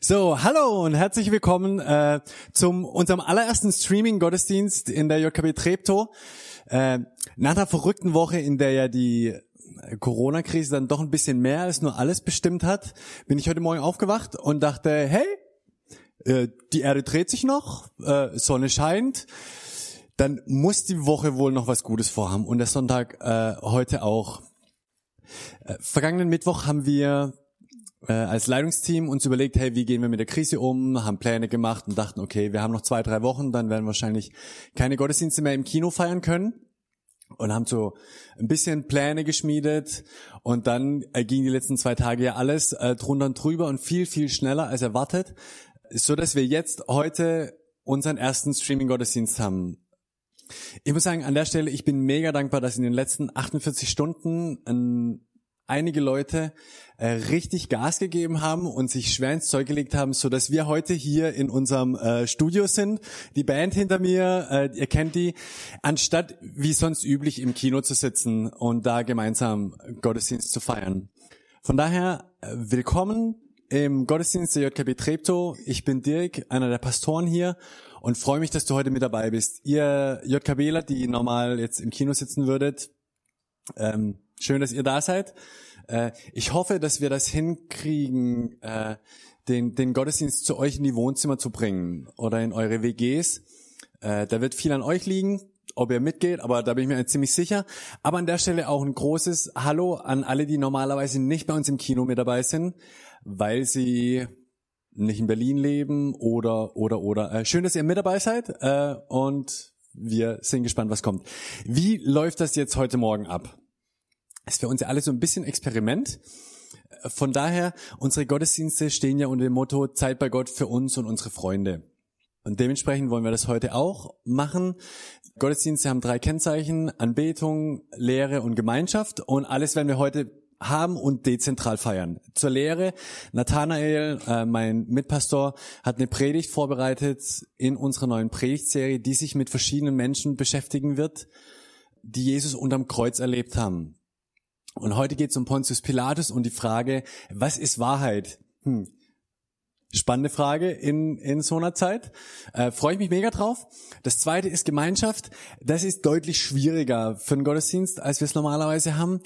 So, hallo und herzlich willkommen äh, zum unserem allerersten Streaming-Gottesdienst in der JKB Treptow. Äh, nach einer verrückten Woche, in der ja die Corona-Krise dann doch ein bisschen mehr als nur alles bestimmt hat, bin ich heute Morgen aufgewacht und dachte, hey, äh, die Erde dreht sich noch, äh, Sonne scheint, dann muss die Woche wohl noch was Gutes vorhaben. Und der Sonntag äh, heute auch. Äh, vergangenen Mittwoch haben wir äh, als Leitungsteam uns überlegt, hey, wie gehen wir mit der Krise um, haben Pläne gemacht und dachten, okay, wir haben noch zwei, drei Wochen, dann werden wahrscheinlich keine Gottesdienste mehr im Kino feiern können und haben so ein bisschen Pläne geschmiedet und dann äh, ging die letzten zwei Tage ja alles äh, drunter und drüber und viel, viel schneller als erwartet, so dass wir jetzt heute unseren ersten Streaming-Gottesdienst haben. Ich muss sagen, an der Stelle, ich bin mega dankbar, dass in den letzten 48 Stunden ein einige Leute äh, richtig Gas gegeben haben und sich schwer ins Zeug gelegt haben, so dass wir heute hier in unserem äh, Studio sind. Die Band hinter mir, äh, ihr kennt die, anstatt wie sonst üblich im Kino zu sitzen und da gemeinsam Gottesdienst zu feiern. Von daher äh, willkommen im Gottesdienst der JKB Treptow. Ich bin Dirk, einer der Pastoren hier und freue mich, dass du heute mit dabei bist. Ihr JKBler, die normal jetzt im Kino sitzen würdet, ähm, Schön, dass ihr da seid. Äh, ich hoffe, dass wir das hinkriegen, äh, den, den Gottesdienst zu euch in die Wohnzimmer zu bringen oder in eure WGs. Äh, da wird viel an euch liegen, ob ihr mitgeht, aber da bin ich mir ziemlich sicher. Aber an der Stelle auch ein großes Hallo an alle, die normalerweise nicht bei uns im Kino mit dabei sind, weil sie nicht in Berlin leben oder oder oder. schön, dass ihr mit dabei seid und wir sind gespannt, was kommt. Wie läuft das jetzt heute Morgen ab? Ist für uns ja alles so ein bisschen Experiment. Von daher, unsere Gottesdienste stehen ja unter dem Motto Zeit bei Gott für uns und unsere Freunde. Und dementsprechend wollen wir das heute auch machen. Gottesdienste haben drei Kennzeichen, Anbetung, Lehre und Gemeinschaft. Und alles werden wir heute haben und dezentral feiern. Zur Lehre, Nathanael, äh, mein Mitpastor, hat eine Predigt vorbereitet in unserer neuen Predigtserie, die sich mit verschiedenen Menschen beschäftigen wird, die Jesus unterm Kreuz erlebt haben. Und heute geht es um Pontius Pilatus und die Frage, was ist Wahrheit? Hm. Spannende Frage in, in so einer Zeit. Äh, Freue ich mich mega drauf. Das zweite ist Gemeinschaft. Das ist deutlich schwieriger für einen Gottesdienst, als wir es normalerweise haben.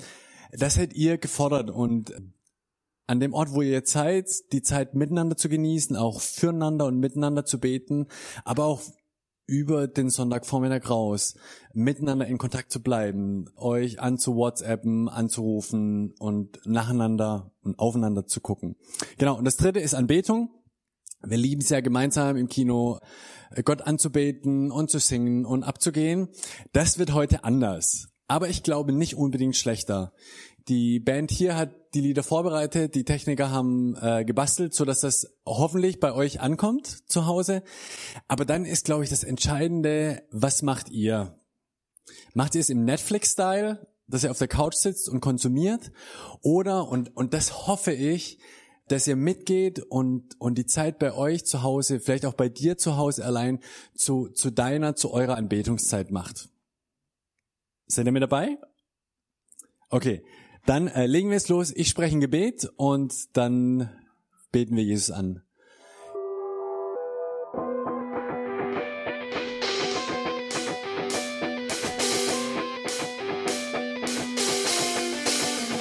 Das seid ihr gefordert und an dem Ort, wo ihr seid, die Zeit miteinander zu genießen, auch füreinander und miteinander zu beten, aber auch über den Sonntagvormittag raus miteinander in Kontakt zu bleiben, euch anzu WhatsAppen, anzurufen und nacheinander und aufeinander zu gucken. Genau, und das dritte ist Anbetung. Wir lieben es ja gemeinsam im Kino, Gott anzubeten und zu singen und abzugehen. Das wird heute anders. Aber ich glaube nicht unbedingt schlechter. Die Band hier hat die Lieder vorbereitet, die Techniker haben äh, gebastelt, so dass das hoffentlich bei euch ankommt zu Hause. Aber dann ist, glaube ich, das Entscheidende, was macht ihr? Macht ihr es im Netflix-Style, dass ihr auf der Couch sitzt und konsumiert? Oder, und, und das hoffe ich, dass ihr mitgeht und, und die Zeit bei euch zu Hause, vielleicht auch bei dir zu Hause allein, zu, zu deiner, zu eurer Anbetungszeit macht. Seid ihr mit dabei? Okay, dann äh, legen wir es los. Ich spreche ein Gebet und dann beten wir Jesus an.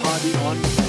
Party on.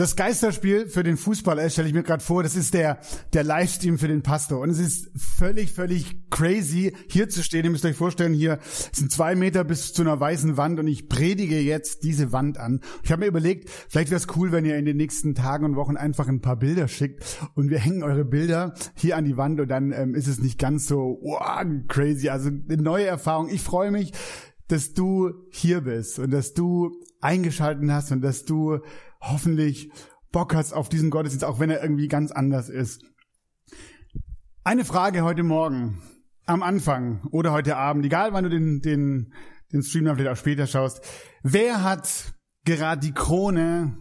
das Geisterspiel für den Fußballer stelle ich mir gerade vor, das ist der, der Livestream für den Pastor. Und es ist völlig, völlig crazy, hier zu stehen. Ihr müsst euch vorstellen, hier sind zwei Meter bis zu einer weißen Wand und ich predige jetzt diese Wand an. Ich habe mir überlegt, vielleicht wäre es cool, wenn ihr in den nächsten Tagen und Wochen einfach ein paar Bilder schickt und wir hängen eure Bilder hier an die Wand und dann ähm, ist es nicht ganz so wow, crazy. Also eine neue Erfahrung. Ich freue mich, dass du hier bist und dass du eingeschalten hast und dass du hoffentlich Bock hast auf diesen Gottesdienst, auch wenn er irgendwie ganz anders ist. Eine Frage heute Morgen, am Anfang oder heute Abend, egal wann du den, den, den Stream vielleicht auch später schaust. Wer hat gerade die Krone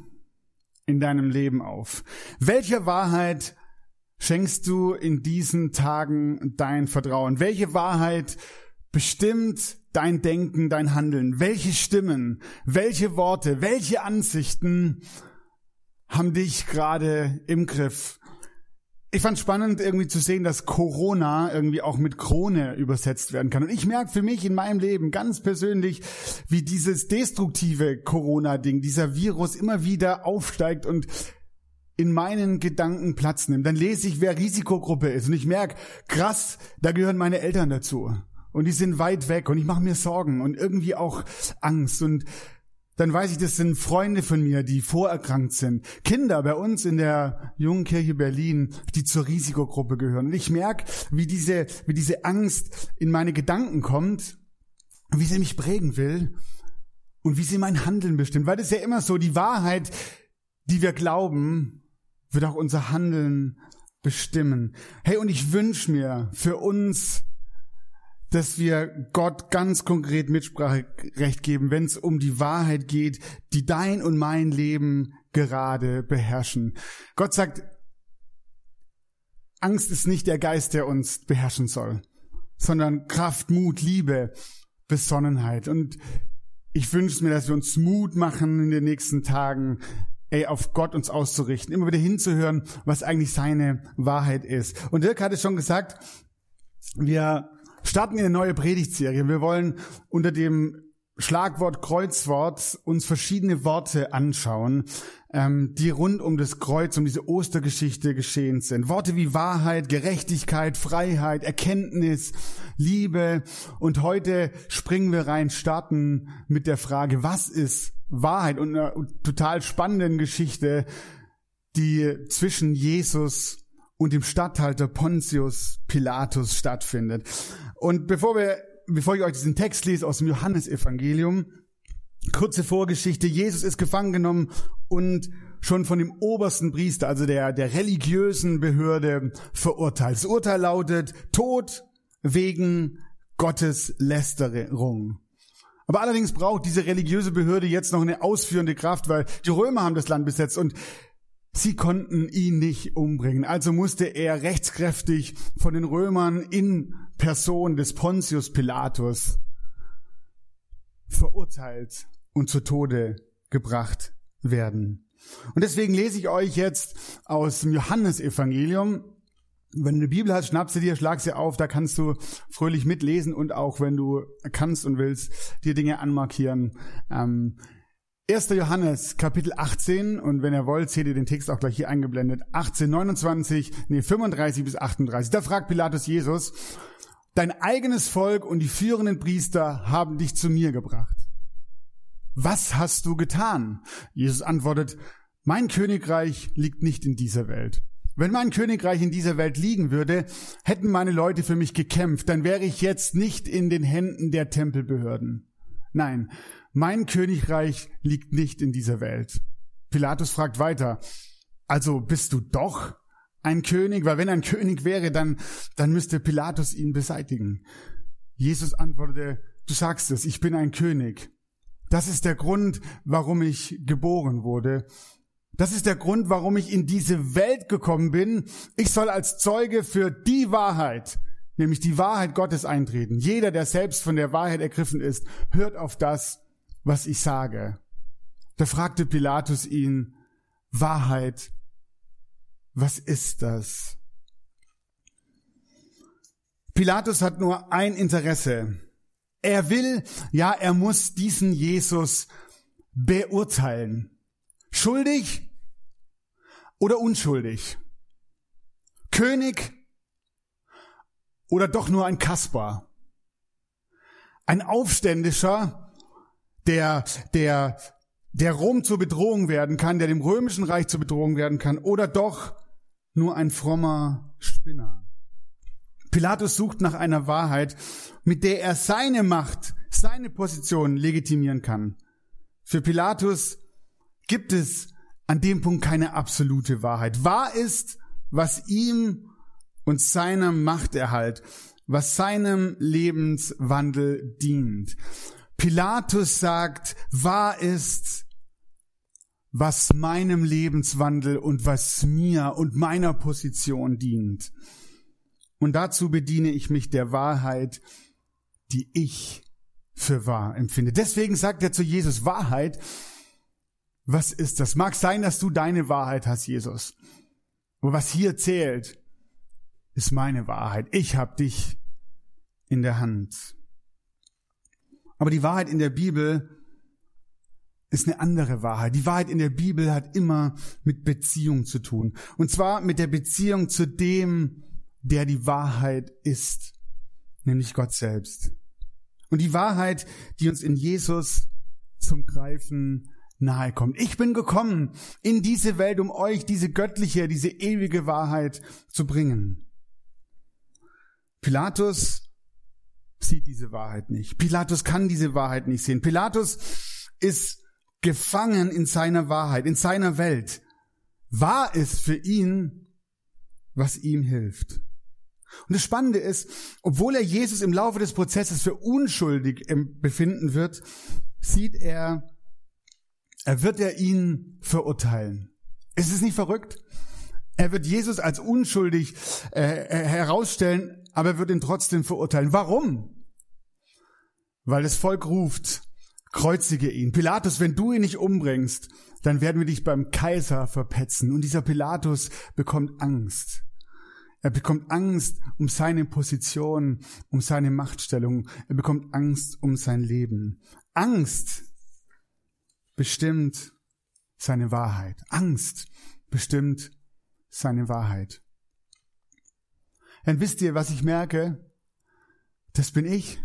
in deinem Leben auf? Welcher Wahrheit schenkst du in diesen Tagen dein Vertrauen? Welche Wahrheit bestimmt dein Denken, dein Handeln? Welche Stimmen, welche Worte, welche Ansichten haben dich gerade im Griff? Ich fand spannend irgendwie zu sehen, dass Corona irgendwie auch mit Krone übersetzt werden kann. Und ich merke für mich in meinem Leben ganz persönlich, wie dieses destruktive Corona-Ding, dieser Virus immer wieder aufsteigt und in meinen Gedanken Platz nimmt. Dann lese ich, wer Risikogruppe ist. Und ich merke, krass, da gehören meine Eltern dazu. Und die sind weit weg und ich mache mir Sorgen und irgendwie auch Angst. Und dann weiß ich, das sind Freunde von mir, die vorerkrankt sind. Kinder bei uns in der Jungen Kirche Berlin, die zur Risikogruppe gehören. Und ich merke, wie diese, wie diese Angst in meine Gedanken kommt, wie sie mich prägen will und wie sie mein Handeln bestimmt. Weil das ist ja immer so, die Wahrheit, die wir glauben, wird auch unser Handeln bestimmen. Hey, und ich wünsche mir für uns dass wir Gott ganz konkret Mitspracherecht geben, wenn es um die Wahrheit geht, die dein und mein Leben gerade beherrschen. Gott sagt, Angst ist nicht der Geist, der uns beherrschen soll, sondern Kraft, Mut, Liebe, Besonnenheit. Und ich wünsche mir, dass wir uns Mut machen in den nächsten Tagen, ey, auf Gott uns auszurichten, immer wieder hinzuhören, was eigentlich seine Wahrheit ist. Und Dirk hat es schon gesagt, wir starten wir eine neue Predigtserie. Wir wollen unter dem Schlagwort Kreuzwort uns verschiedene Worte anschauen, ähm, die rund um das Kreuz, um diese Ostergeschichte geschehen sind. Worte wie Wahrheit, Gerechtigkeit, Freiheit, Erkenntnis, Liebe. Und heute springen wir rein, starten mit der Frage, was ist Wahrheit? Und einer total spannenden Geschichte, die zwischen Jesus und dem Statthalter Pontius Pilatus stattfindet. Und bevor wir, bevor ich euch diesen Text lese aus dem Johannesevangelium, kurze Vorgeschichte. Jesus ist gefangen genommen und schon von dem obersten Priester, also der, der religiösen Behörde, verurteilt. Das Urteil lautet Tod wegen Gottes Lästerung. Aber allerdings braucht diese religiöse Behörde jetzt noch eine ausführende Kraft, weil die Römer haben das Land besetzt und Sie konnten ihn nicht umbringen, also musste er rechtskräftig von den Römern in Person des Pontius Pilatus verurteilt und zu Tode gebracht werden. Und deswegen lese ich euch jetzt aus dem Johannesevangelium. Wenn du eine Bibel hast, schnapp sie dir, schlag sie auf, da kannst du fröhlich mitlesen und auch, wenn du kannst und willst, dir Dinge anmarkieren. Ähm, 1. Johannes Kapitel 18 und wenn ihr wollt, seht ihr den Text auch gleich hier eingeblendet. 18, 29, nee, 35 bis 38. Da fragt Pilatus Jesus, dein eigenes Volk und die führenden Priester haben dich zu mir gebracht. Was hast du getan? Jesus antwortet, mein Königreich liegt nicht in dieser Welt. Wenn mein Königreich in dieser Welt liegen würde, hätten meine Leute für mich gekämpft, dann wäre ich jetzt nicht in den Händen der Tempelbehörden. Nein, mein Königreich liegt nicht in dieser Welt. Pilatus fragt weiter, also bist du doch ein König? Weil wenn ein König wäre, dann, dann müsste Pilatus ihn beseitigen. Jesus antwortete, du sagst es, ich bin ein König. Das ist der Grund, warum ich geboren wurde. Das ist der Grund, warum ich in diese Welt gekommen bin. Ich soll als Zeuge für die Wahrheit, nämlich die Wahrheit Gottes eintreten. Jeder, der selbst von der Wahrheit ergriffen ist, hört auf das, was ich sage. Da fragte Pilatus ihn, Wahrheit, was ist das? Pilatus hat nur ein Interesse. Er will, ja, er muss diesen Jesus beurteilen. Schuldig oder unschuldig? König oder doch nur ein Kasper? Ein Aufständischer der, der, der Rom zur Bedrohung werden kann, der dem römischen Reich zur Bedrohung werden kann, oder doch nur ein frommer Spinner. Pilatus sucht nach einer Wahrheit, mit der er seine Macht, seine Position legitimieren kann. Für Pilatus gibt es an dem Punkt keine absolute Wahrheit. Wahr ist, was ihm und seiner Machterhalt, was seinem Lebenswandel dient. Pilatus sagt, wahr ist, was meinem Lebenswandel und was mir und meiner Position dient. Und dazu bediene ich mich der Wahrheit, die ich für wahr empfinde. Deswegen sagt er zu Jesus Wahrheit. Was ist das? Mag sein, dass du deine Wahrheit hast, Jesus. Aber was hier zählt, ist meine Wahrheit. Ich habe dich in der Hand. Aber die Wahrheit in der Bibel ist eine andere Wahrheit. Die Wahrheit in der Bibel hat immer mit Beziehung zu tun. Und zwar mit der Beziehung zu dem, der die Wahrheit ist, nämlich Gott selbst. Und die Wahrheit, die uns in Jesus zum Greifen nahe kommt. Ich bin gekommen in diese Welt, um euch diese göttliche, diese ewige Wahrheit zu bringen. Pilatus sieht diese Wahrheit nicht. Pilatus kann diese Wahrheit nicht sehen. Pilatus ist gefangen in seiner Wahrheit, in seiner Welt. Wahr ist für ihn, was ihm hilft. Und das Spannende ist, obwohl er Jesus im Laufe des Prozesses für unschuldig befinden wird, sieht er, er wird er ihn verurteilen. Ist es nicht verrückt? Er wird Jesus als unschuldig äh, äh, herausstellen, aber er wird ihn trotzdem verurteilen. Warum? Weil das Volk ruft, kreuzige ihn. Pilatus, wenn du ihn nicht umbringst, dann werden wir dich beim Kaiser verpetzen. Und dieser Pilatus bekommt Angst. Er bekommt Angst um seine Position, um seine Machtstellung. Er bekommt Angst um sein Leben. Angst bestimmt seine Wahrheit. Angst bestimmt seine Wahrheit. Dann wisst ihr, was ich merke? Das bin ich.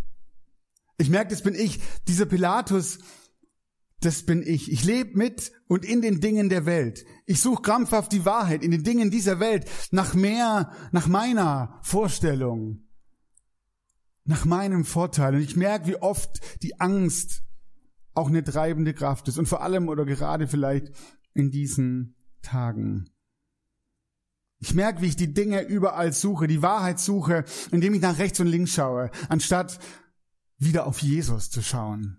Ich merke, das bin ich. Dieser Pilatus, das bin ich. Ich lebe mit und in den Dingen der Welt. Ich suche krampfhaft die Wahrheit in den Dingen dieser Welt nach mehr, nach meiner Vorstellung, nach meinem Vorteil. Und ich merke, wie oft die Angst auch eine treibende Kraft ist. Und vor allem oder gerade vielleicht in diesen Tagen. Ich merke, wie ich die Dinge überall suche, die Wahrheit suche, indem ich nach rechts und links schaue, anstatt wieder auf Jesus zu schauen.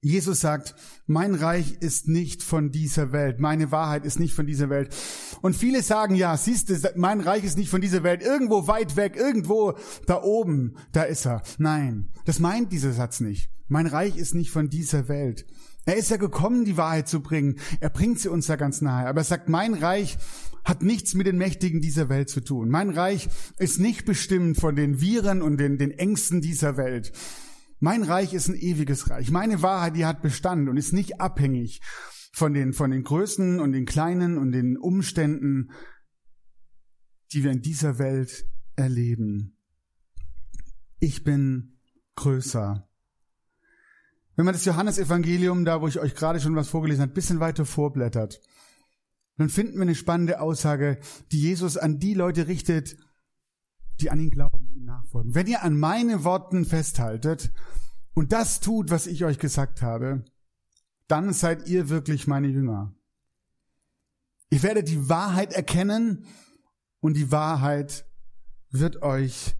Jesus sagt, mein Reich ist nicht von dieser Welt, meine Wahrheit ist nicht von dieser Welt. Und viele sagen, ja, siehst du, mein Reich ist nicht von dieser Welt, irgendwo weit weg, irgendwo da oben, da ist er. Nein, das meint dieser Satz nicht. Mein Reich ist nicht von dieser Welt. Er ist ja gekommen, die Wahrheit zu bringen. Er bringt sie uns ja ganz nahe. Aber er sagt, mein Reich hat nichts mit den Mächtigen dieser Welt zu tun. Mein Reich ist nicht bestimmt von den Viren und den, den Ängsten dieser Welt. Mein Reich ist ein ewiges Reich. Meine Wahrheit, die hat Bestand und ist nicht abhängig von den, von den Größen und den Kleinen und den Umständen, die wir in dieser Welt erleben. Ich bin größer. Wenn man das Johannesevangelium, da wo ich euch gerade schon was vorgelesen habe, bisschen weiter vorblättert, dann finden wir eine spannende Aussage, die Jesus an die Leute richtet, die an ihn glauben, ihm nachfolgen. Wenn ihr an meine Worten festhaltet und das tut, was ich euch gesagt habe, dann seid ihr wirklich meine Jünger. Ihr werdet die Wahrheit erkennen und die Wahrheit wird euch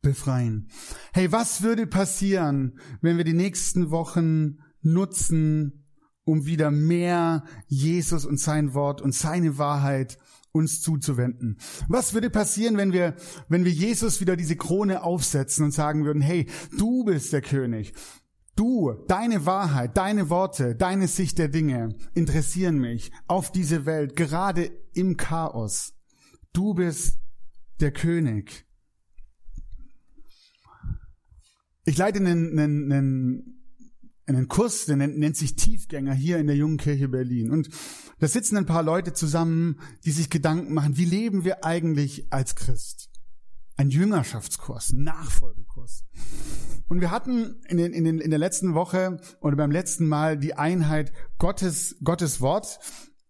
befreien. Hey, was würde passieren, wenn wir die nächsten Wochen nutzen, um wieder mehr Jesus und sein Wort und seine Wahrheit uns zuzuwenden. Was würde passieren, wenn wir, wenn wir Jesus wieder diese Krone aufsetzen und sagen würden, hey, du bist der König. Du, deine Wahrheit, deine Worte, deine Sicht der Dinge interessieren mich auf diese Welt, gerade im Chaos. Du bist der König. Ich leite einen, einen, einen einen Kurs, der nennt, nennt sich Tiefgänger hier in der Jungen Kirche Berlin. Und da sitzen ein paar Leute zusammen, die sich Gedanken machen, wie leben wir eigentlich als Christ? Ein Jüngerschaftskurs, ein Nachfolgekurs. Und wir hatten in, den, in, den, in der letzten Woche oder beim letzten Mal die Einheit Gottes, Gottes Wort,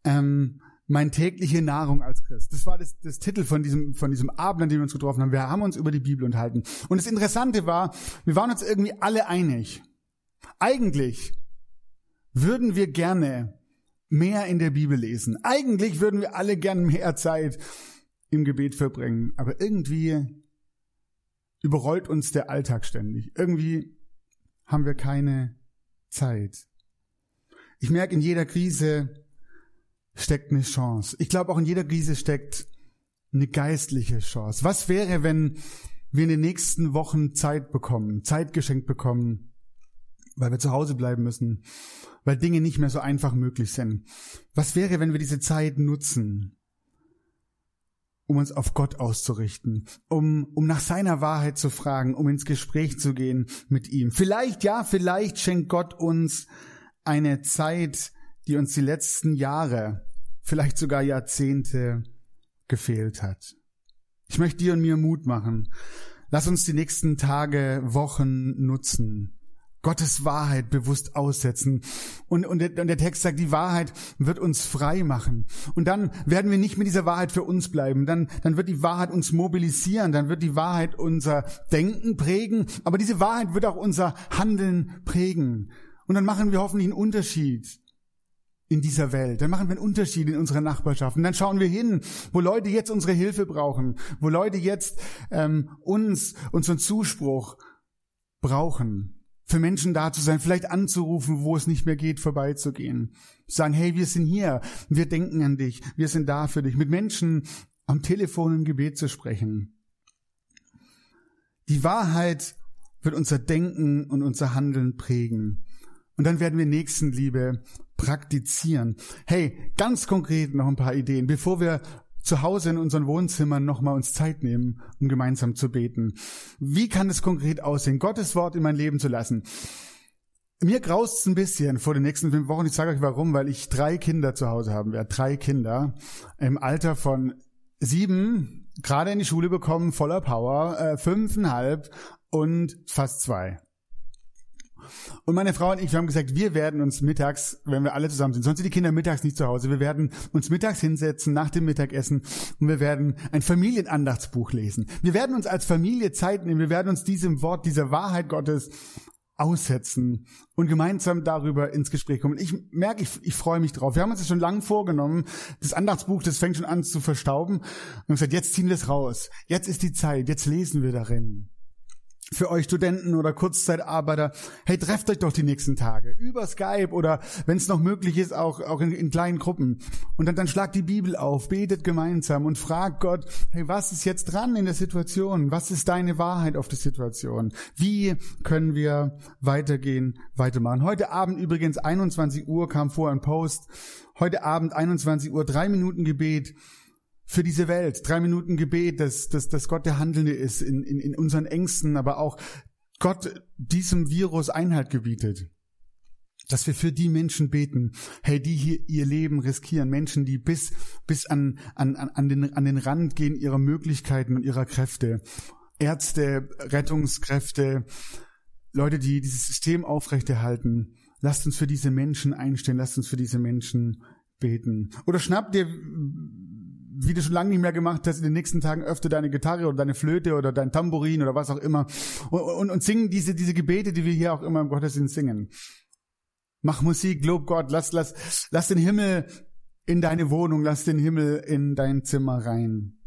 ähm, mein tägliche Nahrung als Christ. Das war das, das Titel von diesem, von diesem Abend, an dem wir uns getroffen haben. Wir haben uns über die Bibel unterhalten. Und das Interessante war, wir waren uns irgendwie alle einig. Eigentlich würden wir gerne mehr in der Bibel lesen. Eigentlich würden wir alle gerne mehr Zeit im Gebet verbringen, aber irgendwie überrollt uns der Alltag ständig. Irgendwie haben wir keine Zeit. Ich merke, in jeder Krise steckt eine Chance. Ich glaube, auch in jeder Krise steckt eine geistliche Chance. Was wäre, wenn wir in den nächsten Wochen Zeit bekommen, Zeit geschenkt bekommen, weil wir zu Hause bleiben müssen, weil Dinge nicht mehr so einfach möglich sind? Was wäre, wenn wir diese Zeit nutzen, um uns auf Gott auszurichten, um, um nach seiner Wahrheit zu fragen, um ins Gespräch zu gehen mit ihm. Vielleicht, ja, vielleicht schenkt Gott uns eine Zeit, die uns die letzten Jahre, vielleicht sogar Jahrzehnte gefehlt hat. Ich möchte dir und mir Mut machen. Lass uns die nächsten Tage, Wochen nutzen, Gottes Wahrheit bewusst aussetzen. Und, und, der, und der Text sagt, die Wahrheit wird uns frei machen. Und dann werden wir nicht mit dieser Wahrheit für uns bleiben. Dann, dann wird die Wahrheit uns mobilisieren. Dann wird die Wahrheit unser Denken prägen. Aber diese Wahrheit wird auch unser Handeln prägen. Und dann machen wir hoffentlich einen Unterschied in dieser Welt. Dann machen wir einen Unterschied in unserer Nachbarschaft. Und dann schauen wir hin, wo Leute jetzt unsere Hilfe brauchen, wo Leute jetzt ähm, uns, unseren Zuspruch brauchen für Menschen da zu sein, vielleicht anzurufen, wo es nicht mehr geht, vorbeizugehen. Sagen, hey, wir sind hier, wir denken an dich, wir sind da für dich. Mit Menschen am Telefon im Gebet zu sprechen. Die Wahrheit wird unser Denken und unser Handeln prägen. Und dann werden wir Nächstenliebe praktizieren. Hey, ganz konkret noch ein paar Ideen, bevor wir zu Hause in unseren Wohnzimmern nochmal uns Zeit nehmen, um gemeinsam zu beten. Wie kann es konkret aussehen, Gottes Wort in mein Leben zu lassen? Mir graust es ein bisschen vor den nächsten fünf Wochen. Ich sage euch warum, weil ich drei Kinder zu Hause haben werde. Drei Kinder im Alter von sieben, gerade in die Schule bekommen, voller Power, äh, fünfeinhalb und fast zwei. Und meine Frau und ich, wir haben gesagt, wir werden uns mittags, wenn wir alle zusammen sind, sonst sind die Kinder mittags nicht zu Hause, wir werden uns mittags hinsetzen nach dem Mittagessen und wir werden ein Familienandachtsbuch lesen. Wir werden uns als Familie Zeit nehmen, wir werden uns diesem Wort, dieser Wahrheit Gottes aussetzen und gemeinsam darüber ins Gespräch kommen. Ich merke, ich, ich freue mich drauf. Wir haben uns das schon lange vorgenommen. Das Andachtsbuch, das fängt schon an zu verstauben. Und gesagt, jetzt ziehen wir es raus. Jetzt ist die Zeit. Jetzt lesen wir darin für euch Studenten oder Kurzzeitarbeiter, hey, trefft euch doch die nächsten Tage über Skype oder wenn es noch möglich ist, auch, auch in, in, kleinen Gruppen. Und dann, dann schlagt die Bibel auf, betet gemeinsam und fragt Gott, hey, was ist jetzt dran in der Situation? Was ist deine Wahrheit auf die Situation? Wie können wir weitergehen, weitermachen? Heute Abend übrigens 21 Uhr kam vor ein Post. Heute Abend 21 Uhr, drei Minuten Gebet für diese Welt. Drei Minuten Gebet, dass, dass, dass Gott der Handelnde ist in, in, in unseren Ängsten, aber auch Gott diesem Virus Einhalt gebietet. Dass wir für die Menschen beten, hey, die hier ihr Leben riskieren, Menschen, die bis, bis an, an, an, den, an den Rand gehen ihrer Möglichkeiten und ihrer Kräfte. Ärzte, Rettungskräfte, Leute, die dieses System aufrechterhalten. Lasst uns für diese Menschen einstehen, lasst uns für diese Menschen beten. Oder schnapp dir wie du schon lange nicht mehr gemacht hast, in den nächsten Tagen öfter deine Gitarre oder deine Flöte oder dein Tambourin oder was auch immer und, und, und singen diese, diese Gebete, die wir hier auch immer im Gottesdienst singen. Mach Musik, lob Gott, lass, lass, lass den Himmel in deine Wohnung, lass den Himmel in dein Zimmer rein.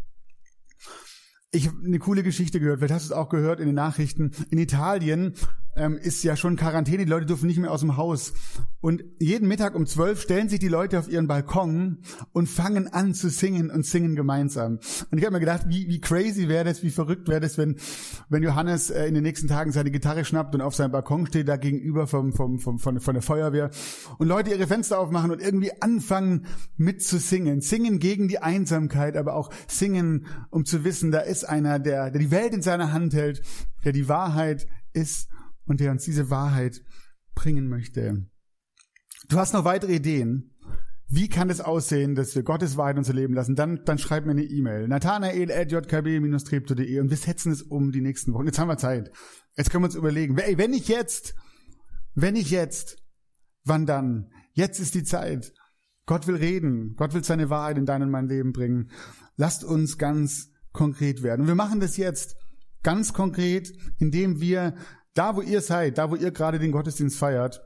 Ich habe eine coole Geschichte gehört, vielleicht hast du es auch gehört in den Nachrichten. In Italien ähm, ist ja schon Quarantäne, die Leute dürfen nicht mehr aus dem Haus. Und jeden Mittag um zwölf stellen sich die Leute auf ihren Balkon und fangen an zu singen und singen gemeinsam. Und ich habe mir gedacht, wie, wie crazy wäre das, wie verrückt wäre das, wenn, wenn Johannes äh, in den nächsten Tagen seine Gitarre schnappt und auf seinem Balkon steht, da gegenüber vom, vom, vom, von, von der Feuerwehr und Leute ihre Fenster aufmachen und irgendwie anfangen mitzusingen. Singen gegen die Einsamkeit, aber auch singen, um zu wissen, da ist einer, der, der die Welt in seiner Hand hält, der die Wahrheit ist und der uns diese Wahrheit bringen möchte. Du hast noch weitere Ideen? Wie kann es aussehen, dass wir Gottes Wahrheit unser Leben lassen? Dann, dann schreib mir eine E-Mail. nathanael.jkb-trepto.de und wir setzen es um die nächsten Wochen. Jetzt haben wir Zeit. Jetzt können wir uns überlegen, ey, wenn ich jetzt, wenn ich jetzt, wann dann? Jetzt ist die Zeit. Gott will reden. Gott will seine Wahrheit in dein und mein Leben bringen. Lasst uns ganz konkret werden. Und wir machen das jetzt ganz konkret, indem wir da, wo ihr seid, da, wo ihr gerade den Gottesdienst feiert,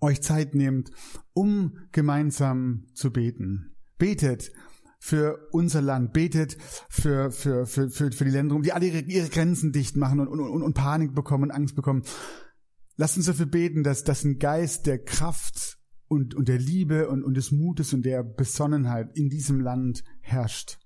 euch Zeit nehmt, um gemeinsam zu beten. Betet für unser Land, betet für, für, für, für, für die Länder, die alle ihre, ihre Grenzen dicht machen und, und, und Panik bekommen und Angst bekommen. Lasst uns dafür beten, dass, dass ein Geist der Kraft und, und der Liebe und, und des Mutes und der Besonnenheit in diesem Land herrscht.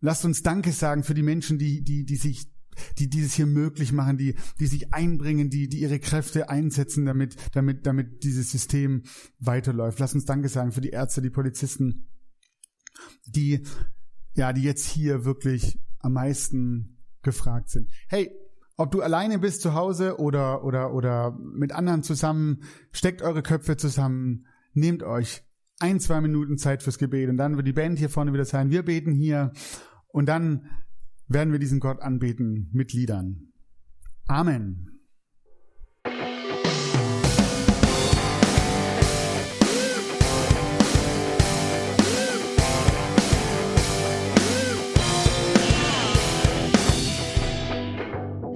Lasst uns Danke sagen für die Menschen, die, die, die sich die dieses hier möglich machen, die, die sich einbringen, die, die ihre Kräfte einsetzen, damit, damit, damit dieses System weiterläuft. Lass uns Danke sagen für die Ärzte, die Polizisten, die, ja, die jetzt hier wirklich am meisten gefragt sind. Hey, ob du alleine bist zu Hause oder, oder, oder mit anderen zusammen, steckt eure Köpfe zusammen, nehmt euch ein, zwei Minuten Zeit fürs Gebet und dann wird die Band hier vorne wieder sein. Wir beten hier und dann werden wir diesen Gott anbeten mit Liedern. Amen.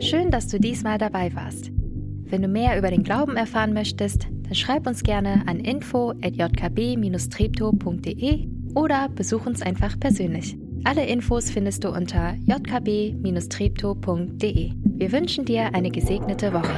Schön, dass du diesmal dabei warst. Wenn du mehr über den Glauben erfahren möchtest, dann schreib uns gerne an info@jkb-treptow.de oder besuch uns einfach persönlich. Alle Infos findest du unter jkb-treptow.de. Wir wünschen dir eine gesegnete Woche.